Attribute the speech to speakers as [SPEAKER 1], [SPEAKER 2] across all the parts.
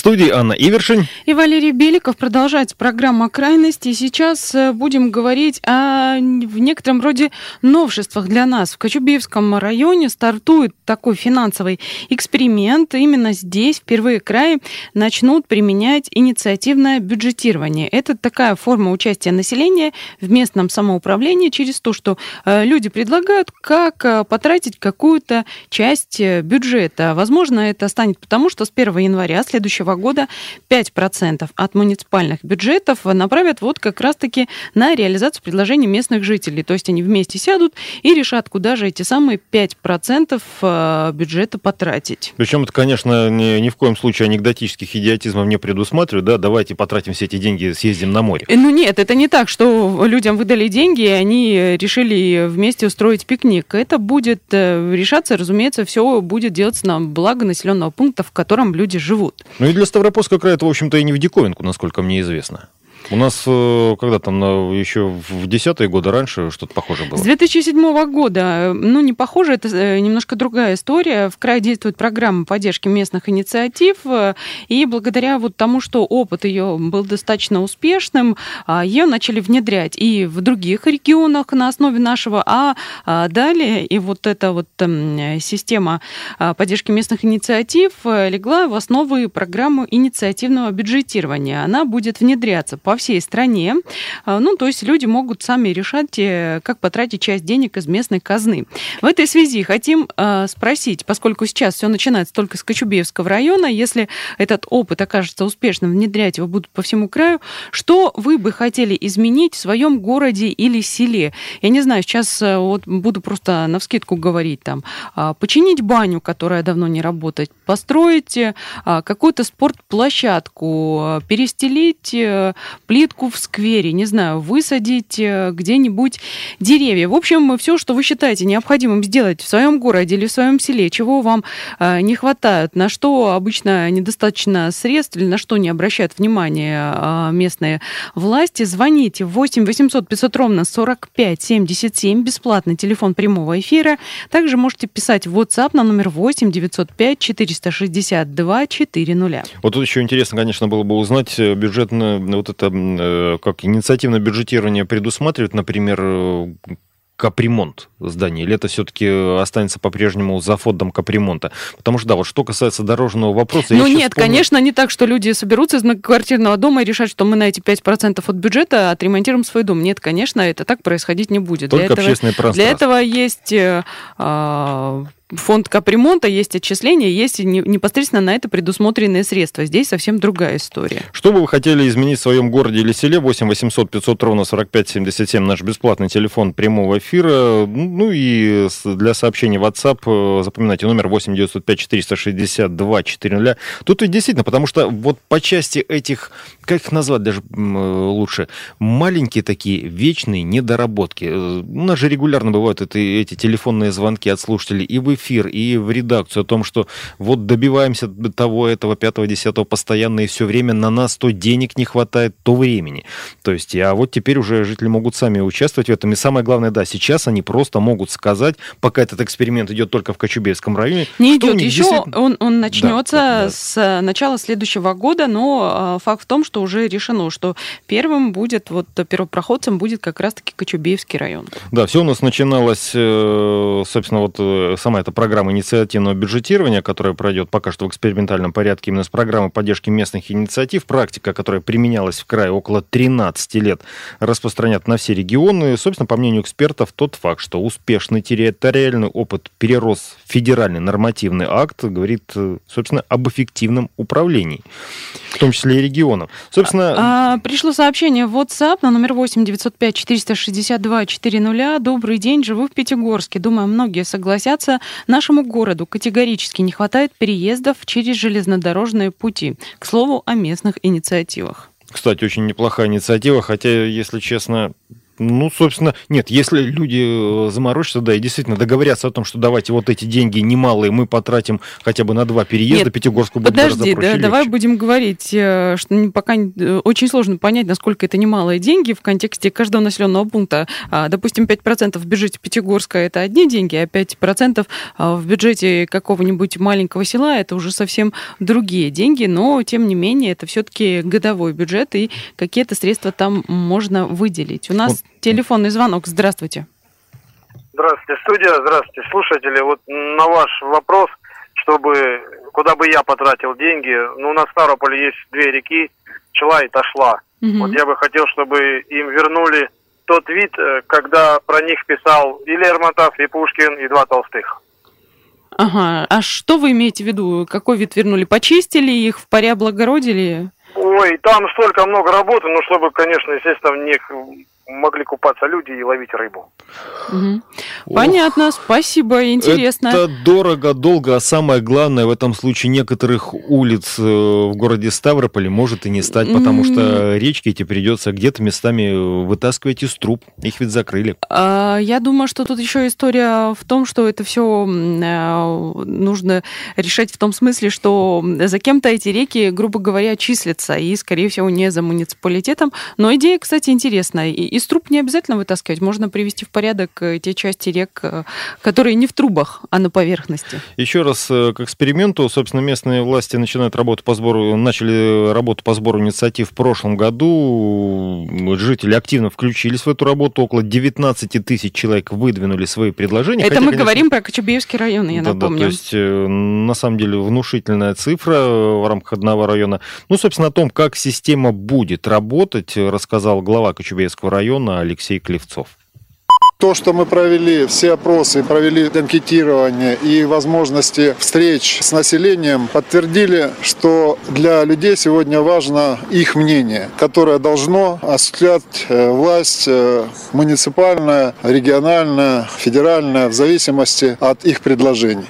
[SPEAKER 1] Студии Анна Ивершин.
[SPEAKER 2] И Валерий Беликов. Продолжается программа «Крайности». Сейчас э, будем говорить о в некотором роде новшествах для нас. В Кочубеевском районе стартует такой финансовый эксперимент. Именно здесь впервые край начнут применять инициативное бюджетирование. Это такая форма участия населения в местном самоуправлении через то, что э, люди предлагают, как э, потратить какую-то часть бюджета. Возможно, это станет потому, что с 1 января следующего следующего года 5% от муниципальных бюджетов направят вот как раз-таки на реализацию предложений местных жителей. То есть они вместе сядут и решат, куда же эти самые 5% э, бюджета потратить.
[SPEAKER 1] Причем это, конечно, ни, ни в коем случае анекдотических идиотизмов не предусматривает. Да? Давайте потратим все эти деньги, съездим на море.
[SPEAKER 2] Э, ну нет, это не так, что людям выдали деньги, и они решили вместе устроить пикник. Это будет э, решаться, разумеется, все будет делаться на благо населенного пункта, в котором люди живут.
[SPEAKER 1] Ну и для Ставропольского края это, в общем-то, и не в диковинку, насколько мне известно. У нас э, когда там еще в десятые годы раньше что-то похожее было.
[SPEAKER 2] С 2007 года, ну не похоже, это э, немножко другая история. В крае действует программа поддержки местных инициатив, э, и благодаря вот тому, что опыт ее был достаточно успешным, а, ее начали внедрять и в других регионах на основе нашего, а, а далее и вот эта вот эм, система а, поддержки местных инициатив легла в основу программы инициативного бюджетирования. Она будет внедряться по всей стране. А, ну, то есть люди могут сами решать, э, как потратить часть денег из местной казны. В этой связи хотим а, спросить, поскольку сейчас все начинается только с Кочубеевского района, если этот опыт окажется успешным, внедрять его будут по всему краю, что вы бы хотели изменить в своем городе или селе? Я не знаю, сейчас э, вот буду просто на вскидку говорить там, а, починить баню, которая давно не работает, построить э, какую-то спортплощадку, перестелить плитку в сквере, не знаю, высадить э, где-нибудь деревья. В общем, все, что вы считаете необходимым сделать в своем городе или в своем селе, чего вам э, не хватает, на что обычно недостаточно средств или на что не обращают внимания э, местные власти, звоните 8 800 500 ровно 45 77, бесплатный телефон прямого эфира. Также можете писать в WhatsApp на номер 8 905 462 400.
[SPEAKER 1] Вот тут еще интересно, конечно, было бы узнать бюджетное вот это как инициативное бюджетирование предусматривает, например, э, капремонт здания, или это все-таки останется по-прежнему за фондом капремонта? Потому что, да, вот что касается дорожного вопроса...
[SPEAKER 2] Ну нет, вспомню... конечно, не так, что люди соберутся из многоквартирного дома и решат, что мы на эти 5% от бюджета отремонтируем свой дом. Нет, конечно, это так происходить не будет.
[SPEAKER 1] Только для общественное
[SPEAKER 2] этого, Для этого есть э, а, фонд капремонта, есть отчисления, есть непосредственно на это предусмотренные средства. Здесь совсем другая история.
[SPEAKER 1] Что бы вы хотели изменить в своем городе или селе? 8 800 500 ровно 45 77 наш бесплатный телефон прямого эфира. Ну и для сообщений WhatsApp э, запоминайте номер 8 905 462 400. Тут ведь действительно, потому что вот по части этих, как их назвать даже лучше, маленькие такие вечные недоработки. Э, у нас же регулярно бывают это, эти телефонные звонки от слушателей, и вы эфир и в редакцию о том, что вот добиваемся того, этого, пятого, десятого постоянно, и все время на нас то денег не хватает, то времени. То есть, а вот теперь уже жители могут сами участвовать в этом. И самое главное, да, сейчас они просто могут сказать, пока этот эксперимент идет только в Кочубейском районе.
[SPEAKER 2] Не идет, еще действительно... он, он начнется да, да, с начала следующего года, но а, факт в том, что уже решено, что первым будет, вот первопроходцем будет как раз-таки Кочубеевский район.
[SPEAKER 1] Да, все у нас начиналось, э, собственно, вот э, сама эта это программа инициативного бюджетирования, которая пройдет пока что в экспериментальном порядке именно с программой поддержки местных инициатив. Практика, которая применялась в крае около 13 лет, распространят на все регионы. И, собственно, по мнению экспертов, тот факт, что успешный территориальный опыт перерос в федеральный нормативный акт, говорит, собственно, об эффективном управлении, в том числе и регионов.
[SPEAKER 2] Собственно... А, пришло сообщение в WhatsApp на номер 8 905 462 400. Добрый день, живу в Пятигорске. Думаю, многие согласятся. Нашему городу категорически не хватает переездов через железнодорожные пути. К слову о местных инициативах.
[SPEAKER 1] Кстати, очень неплохая инициатива, хотя, если честно, ну, собственно, нет, если люди э, заморочатся, да, и действительно договорятся о том, что давайте вот эти деньги немалые мы потратим хотя бы на два переезда, нет, Пятигорску будет
[SPEAKER 2] подожди,
[SPEAKER 1] да,
[SPEAKER 2] давай будем говорить, э, что пока э, очень сложно понять, насколько это немалые деньги в контексте каждого населенного пункта. А, допустим, 5% в бюджете Пятигорска это одни деньги, а 5% а, в бюджете какого-нибудь маленького села это уже совсем другие деньги, но тем не менее это все-таки годовой бюджет и какие-то средства там можно выделить. У нас телефонный звонок. Здравствуйте.
[SPEAKER 3] Здравствуйте, студия. Здравствуйте, слушатели. Вот на ваш вопрос, чтобы куда бы я потратил деньги, ну, на Ставрополе есть две реки, Чела и Ташла. Угу. Вот я бы хотел, чтобы им вернули тот вид, э, когда про них писал и Лермонтов, и Пушкин, и два Толстых.
[SPEAKER 2] Ага, а что вы имеете в виду? Какой вид вернули? Почистили их, в паре облагородили?
[SPEAKER 3] Ой, там столько много работы, ну, чтобы, конечно, естественно, в них могли купаться люди и ловить рыбу.
[SPEAKER 2] Угу. Понятно, спасибо, интересно.
[SPEAKER 1] Это дорого, долго, а самое главное, в этом случае некоторых улиц э, в городе Ставрополе может и не стать, потому что речки эти придется где-то местами вытаскивать из труб. Их ведь закрыли.
[SPEAKER 2] А, я думаю, что тут еще история в том, что это все э, нужно решать в том смысле, что за кем-то эти реки, грубо говоря, числятся, и, скорее всего, не за муниципалитетом. Но идея, кстати, интересная. И из труб не обязательно вытаскивать, можно привести в порядок э, те части рек, э, которые не в трубах, а на поверхности.
[SPEAKER 1] Еще раз э, к эксперименту. Собственно, местные власти начинают работу по сбору, начали работу по сбору инициатив в прошлом году. Жители активно включились в эту работу. Около 19 тысяч человек выдвинули свои предложения.
[SPEAKER 2] Это Хотя, мы конечно, говорим про Кочубеевский район, я да, напомню.
[SPEAKER 1] Да, то есть, на самом деле, внушительная цифра в рамках одного района. Ну, собственно, о том, как система будет работать, рассказал глава Кочубеевского района района Алексей Клевцов.
[SPEAKER 4] То, что мы провели все опросы, провели анкетирование и возможности встреч с населением, подтвердили, что для людей сегодня важно их мнение, которое должно осуществлять э, власть э, муниципальная, региональная, федеральная в зависимости от их предложений.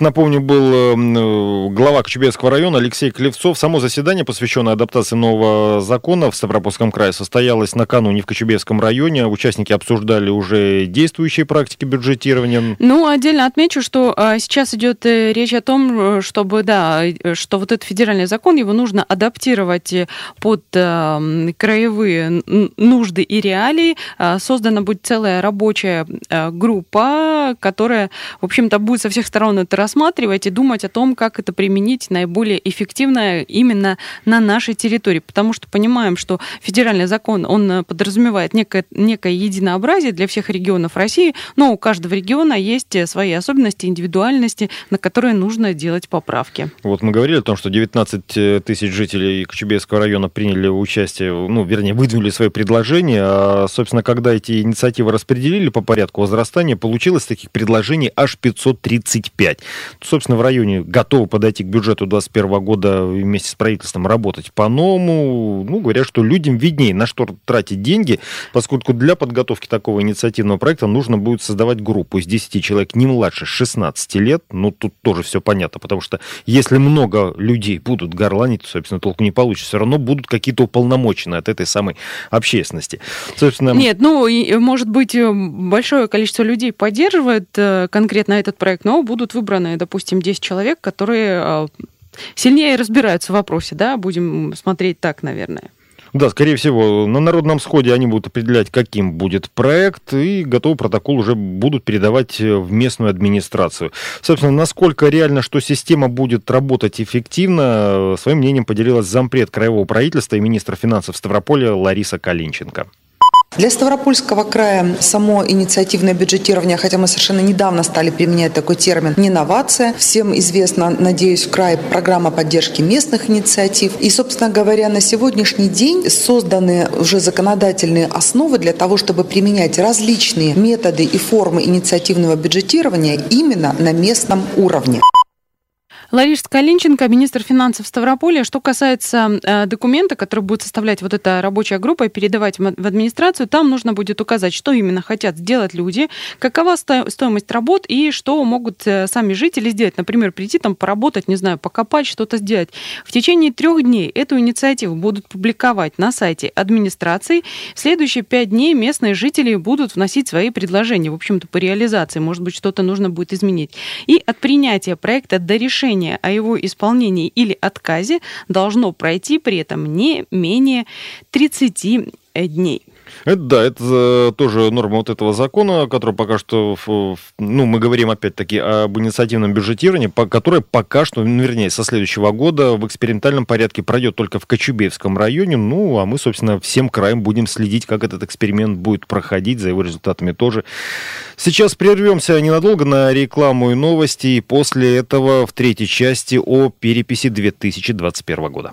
[SPEAKER 1] Напомню, был э, глава Кочубейского района Алексей Клевцов. Само заседание, посвященное адаптации нового закона в Ставропольском крае, состоялось накануне в Кочубейском районе. Участники обсуждали уже действующие практики бюджетирования.
[SPEAKER 2] Ну, отдельно отмечу, что а, сейчас идет э, речь о том, э, чтобы, да, что вот этот федеральный закон, его нужно адаптировать под краевые нужды и реалии. А, создана будет целая рабочая группа, которая, в общем-то, будет со всех сторон это рассматривать и думать о том, как это применить наиболее эффективно именно на нашей территории. Потому что понимаем, что федеральный закон, он э, подразумевает некое, некое единообразие для всех регионов России, но у каждого региона есть э, свои особенности, индивидуальности, на которые нужно делать поправки.
[SPEAKER 1] Вот мы говорили о том, что 19 э, тысяч жителей Кочубейского района приняли участие, ну, вернее, выдвинули свои предложения. А, собственно, когда эти инициативы распределили по порядку возрастания, получилось таких предложений аж 535 собственно, в районе готовы подойти к бюджету 2021 года вместе с правительством работать по-новому. Ну, говорят, что людям виднее, на что тратить деньги, поскольку для подготовки такого инициативного проекта нужно будет создавать группу из 10 человек не младше 16 лет. Ну, тут тоже все понятно, потому что если много людей будут горланить, собственно, толку не получится. Все равно будут какие-то уполномоченные от этой самой общественности.
[SPEAKER 2] Собственно... Нет, ну, может быть, большое количество людей поддерживает э, конкретно этот проект, но будут выбраны выбраны, допустим, 10 человек, которые а, сильнее разбираются в вопросе, да, будем смотреть так, наверное.
[SPEAKER 1] Да, скорее всего, на народном сходе они будут определять, каким будет проект, и готовый протокол уже будут передавать в местную администрацию. Собственно, насколько реально, что система будет работать эффективно, своим мнением поделилась зампред краевого правительства и министр финансов Ставрополя Лариса Калинченко.
[SPEAKER 5] Для Ставропольского края само инициативное бюджетирование, хотя мы совершенно недавно стали применять такой термин, не новация. Всем известно, надеюсь, в крае программа поддержки местных инициатив. И, собственно говоря, на сегодняшний день созданы уже законодательные основы для того, чтобы применять различные методы и формы инициативного бюджетирования именно на местном уровне.
[SPEAKER 2] Лариса Калинченко, министр финансов Ставрополя. Что касается э, документа, который будет составлять вот эта рабочая группа и передавать в, администрацию, там нужно будет указать, что именно хотят сделать люди, какова сто, стоимость работ и что могут э, сами жители сделать. Например, прийти там поработать, не знаю, покопать, что-то сделать. В течение трех дней эту инициативу будут публиковать на сайте администрации. В следующие пять дней местные жители будут вносить свои предложения, в общем-то, по реализации. Может быть, что-то нужно будет изменить. И от принятия проекта до решения о его исполнении или отказе должно пройти при этом не менее 30 дней.
[SPEAKER 1] Это да, это э, тоже норма вот этого закона, который пока что, ну, мы говорим опять-таки об инициативном бюджетировании, по, которое пока что, ну, вернее, со следующего года в экспериментальном порядке пройдет только в Кочубеевском районе, ну, а мы, собственно, всем краем будем следить, как этот эксперимент будет проходить, за его результатами тоже. Сейчас прервемся ненадолго на рекламу и новости, и после этого в третьей части о переписи 2021 года.